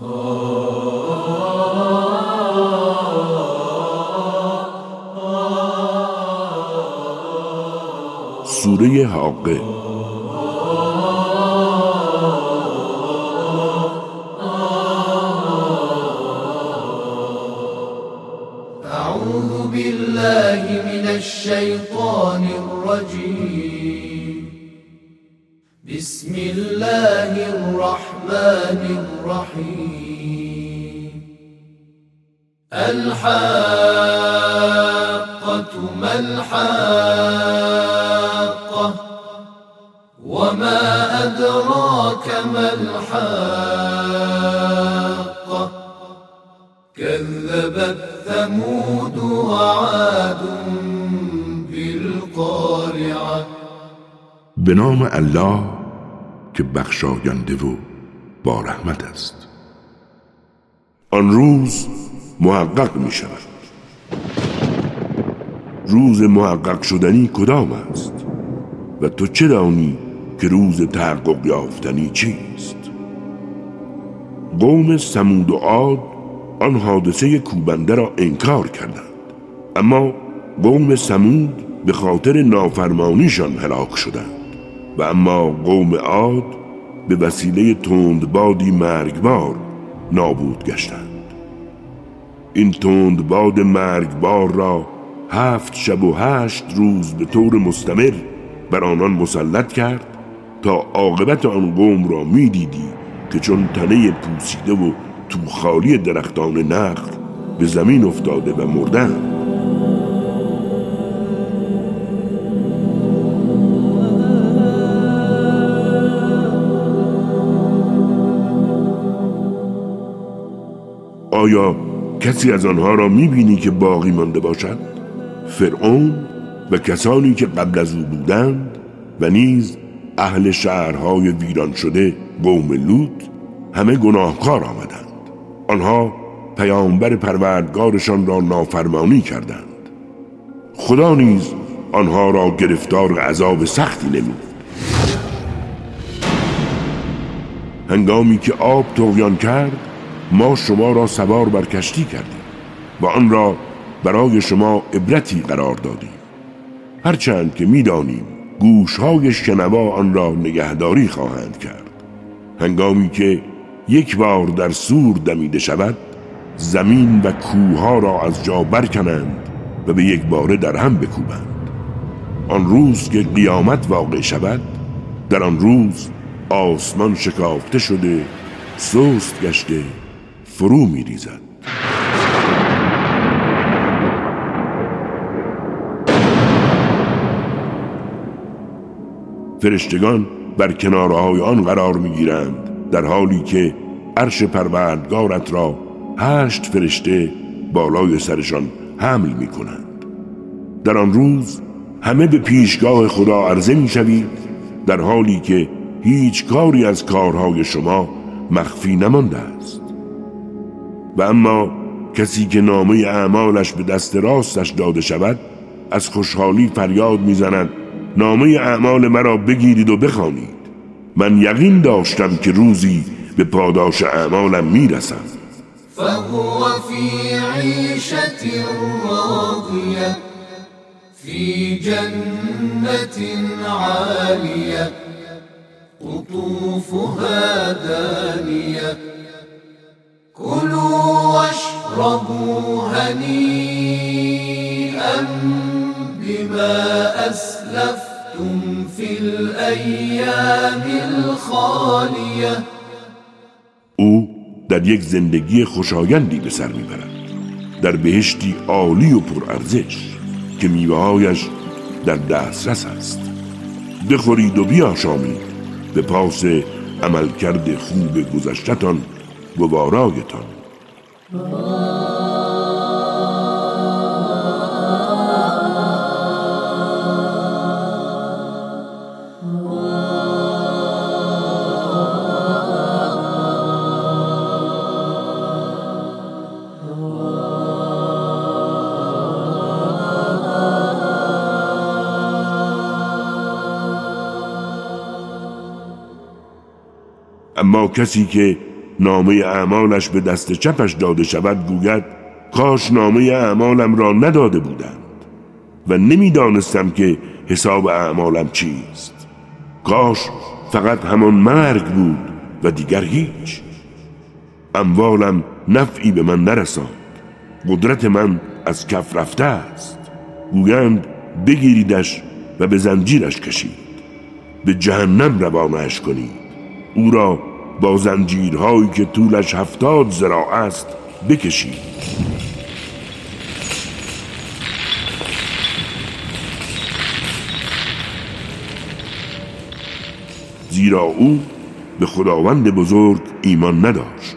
سوره حاقه الحاقة ما الحاقة وما أدراك ما الحاقة كذبت ثمود وعاد بالقارعة. به الله که بخشاینده و با رحمت است. آن روز محقق می شود روز محقق شدنی کدام است؟ و تو چه دانی که روز تحقق یافتنی چیست؟ قوم سمود و عاد آن حادثه کوبنده را انکار کردند. اما قوم سمود به خاطر نافرمانیشان هلاک شدند. و اما قوم عاد به وسیله تندبادی مرگبار نابود گشتند. این تندباد مرگبار را هفت شب و هشت روز به طور مستمر بر آنان مسلط کرد تا عاقبت آن قوم را می‌دیدی که چون تنه پوسیده و توخالی درختان نخل به زمین افتاده و مردند. آیا کسی از آنها را می‌بینی که باقی مانده باشد؟ فرعون و کسانی که قبل از او بودند و نیز اهل شهرهای ویران شده قوم لوط همه گناهکار آمدند. آنها پیامبر پروردگارشان را نافرمانی کردند. خدا نیز آنها را گرفتار عذاب سختی نمود. هنگامی که آب تویان کرد ما شما را سوار بر کشتی کردیم و آن را برای شما عبرتی قرار دادیم. هرچند که می‌دانیم گوشهای شنوا آن را نگهداری خواهند کرد. هنگامی که یک بار در سور دمیده شود زمین و کوها را از جا برکنند و به یک باره در هم بکوبند. آن روز که قیامت واقع شود در آن روز آسمان شکافته شده سست گشته فرو می ریزد فرشتگان بر کنارهای آن قرار می گیرند در حالی که عرش پروردگارت را هشت فرشته بالای سرشان حمل می کنند در آن روز همه به پیشگاه خدا عرضه می شوید در حالی که هیچ کاری از کارهای شما مخفی نمانده است. و اما کسی که نامه اعمالش به دست راستش داده شود از خوشحالی فریاد می‌زند نامه اعمال مرا بگیرید و بخوانید. من یقین داشتم که روزی به پاداش اعمالم می‌رسم. فهو عيشة راضية في جنة عالية قطوفها كلوا واشربوا هنيئا بما أسلفتم في الأيام الخالية؟ او در یک زندگی خوشایندی به سر می‌برد. در بهشتی عالی و پرارزش که میوههایش در دسترس است. بخورید و بیاشامید به پاس عملکرد خوب گذشتتان گوارایتان اما کسی که نامه اعمالش به دست چپش داده شود گوید کاش نامه اعمالم را نداده بودند و نمی‌دانستم که حساب اعمالم چیست. کاش فقط همان مرگ بود و دیگر هیچ. اموالم نفعی به من نرساند. قدرت من از کف رفته است. گویند بگیریدش و به زنجیرش کشید. به جهنم روانش کنید. او را با زنجیرهایی که طولش هفتاد زراع است بکشید زیرا او به خداوند بزرگ ایمان نداشت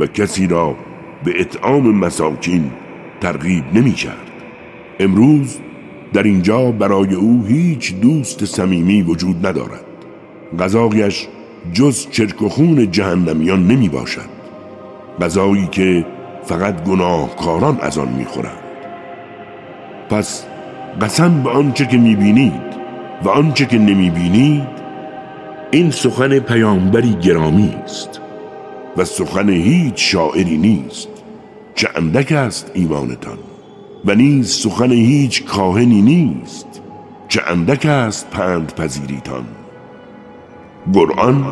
و کسی را به اطعام مساکین ترغیب نمی کرد. امروز در اینجا برای او هیچ دوست صمیمی وجود ندارد. غذایش جز چرک و خون جهنمیان نمی باشد غذایی که فقط گناهکاران از آن می خورند. پس قسم به آنچه که می بینید و آنچه که نمی بینید این سخن پیامبری گرامی است و سخن هیچ شاعری نیست چه اندک است ایمانتان و نیز سخن هیچ کاهنی نیست چه اندک است پند پذیریتان قرآن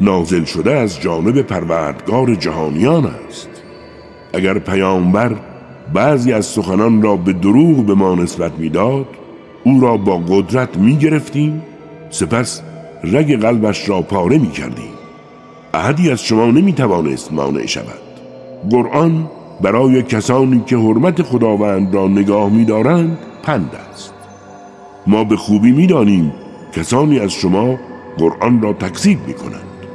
نازل شده از جانب پروردگار جهانیان است. اگر پیامبر بعضی از سخنان را به دروغ به ما نسبت می‌داد او را با قدرت می گرفتیم سپس رگ قلبش را پاره می کردیم احدی از شما نمی توانست مانع شود. قرآن برای کسانی که حرمت خداوند را نگاه می دارند پند است. ما به خوبی می دانیم کسانی از شما قرآن را تکذیب می کنند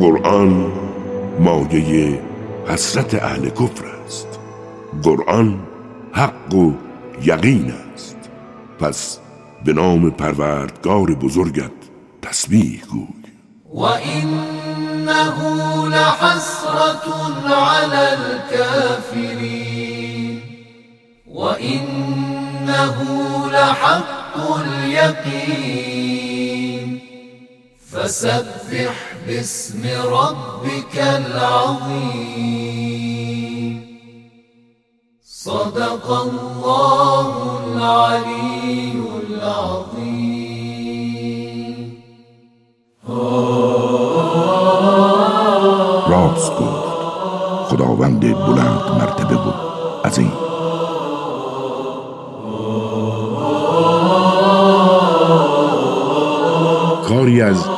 قرآن مایه حسرت اهل کفر است. قرآن حق و یقین است. پس به نام پروردگار بزرگت تسبیح گوی. وإنه لحسرة على الكافرين. وإنه لحق اليقين. فسبح باسم ربك العظيم. صدق الله العلي العظيم. راست گفت خداوند بلند مرتبه بود. این. کاری از